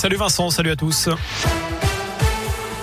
Salut Vincent, salut à tous.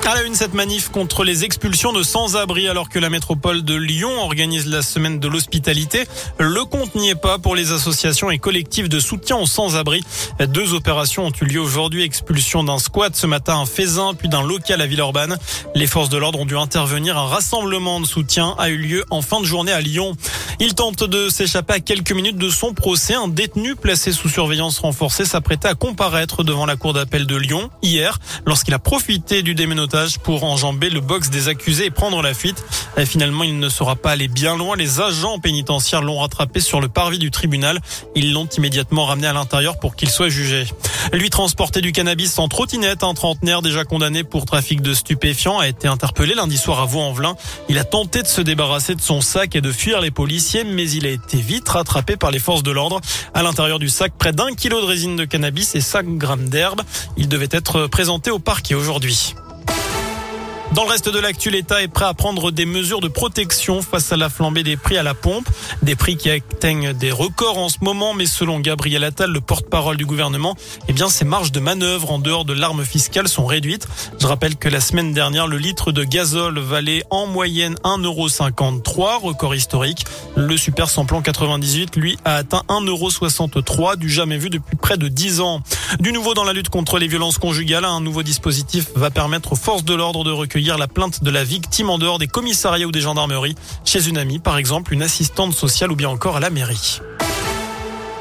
À la une, cette manif contre les expulsions de sans-abri alors que la métropole de Lyon organise la semaine de l'hospitalité. Le compte n'y est pas pour les associations et collectifs de soutien aux sans-abri. Deux opérations ont eu lieu aujourd'hui. Expulsion d'un squat ce matin à Fézin, puis d'un local à Villeurbanne. Les forces de l'ordre ont dû intervenir. Un rassemblement de soutien a eu lieu en fin de journée à Lyon. Il tente de s'échapper à quelques minutes de son procès. Un détenu placé sous surveillance renforcée s'apprêtait à comparaître devant la cour d'appel de Lyon hier lorsqu'il a profité du déménotage pour enjamber le box des accusés et prendre la fuite. Et finalement, il ne sera pas allé bien loin. Les agents pénitentiaires l'ont rattrapé sur le parvis du tribunal. Ils l'ont immédiatement ramené à l'intérieur pour qu'il soit jugé. Lui transporter du cannabis en trottinette, un trentenaire déjà condamné pour trafic de stupéfiants a été interpellé lundi soir à Vaux-en-Velin. Il a tenté de se débarrasser de son sac et de fuir les mais il a été vite rattrapé par les forces de l'ordre. À l'intérieur du sac, près d'un kilo de résine de cannabis et 5 grammes d'herbe. Il devait être présenté au parquet aujourd'hui. Dans le reste de l'actu, l'État est prêt à prendre des mesures de protection face à la flambée des prix à la pompe. Des prix qui atteignent des records en ce moment, mais selon Gabriel Attal, le porte-parole du gouvernement, eh bien, ces marges de manœuvre en dehors de l'arme fiscale sont réduites. Je rappelle que la semaine dernière, le litre de gazole valait en moyenne 1,53€, record historique. Le super samplon 98, lui, a atteint 1,63€, du jamais vu depuis près de 10 ans. Du nouveau dans la lutte contre les violences conjugales, un nouveau dispositif va permettre aux forces de l'ordre de recueillir la plainte de la victime en dehors des commissariats ou des gendarmeries, chez une amie par exemple, une assistante sociale ou bien encore à la mairie.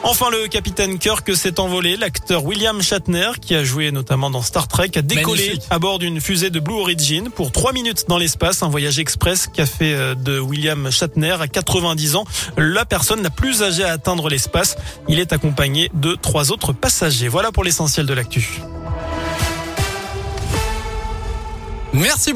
Enfin, le capitaine Kirk s'est envolé. L'acteur William Shatner, qui a joué notamment dans Star Trek, a décollé à bord d'une fusée de Blue Origin pour trois minutes dans l'espace. Un voyage express qu'a fait euh, de William Shatner à 90 ans. La personne la plus âgée à atteindre l'espace. Il est accompagné de trois autres passagers. Voilà pour l'essentiel de l'actu. Merci beaucoup.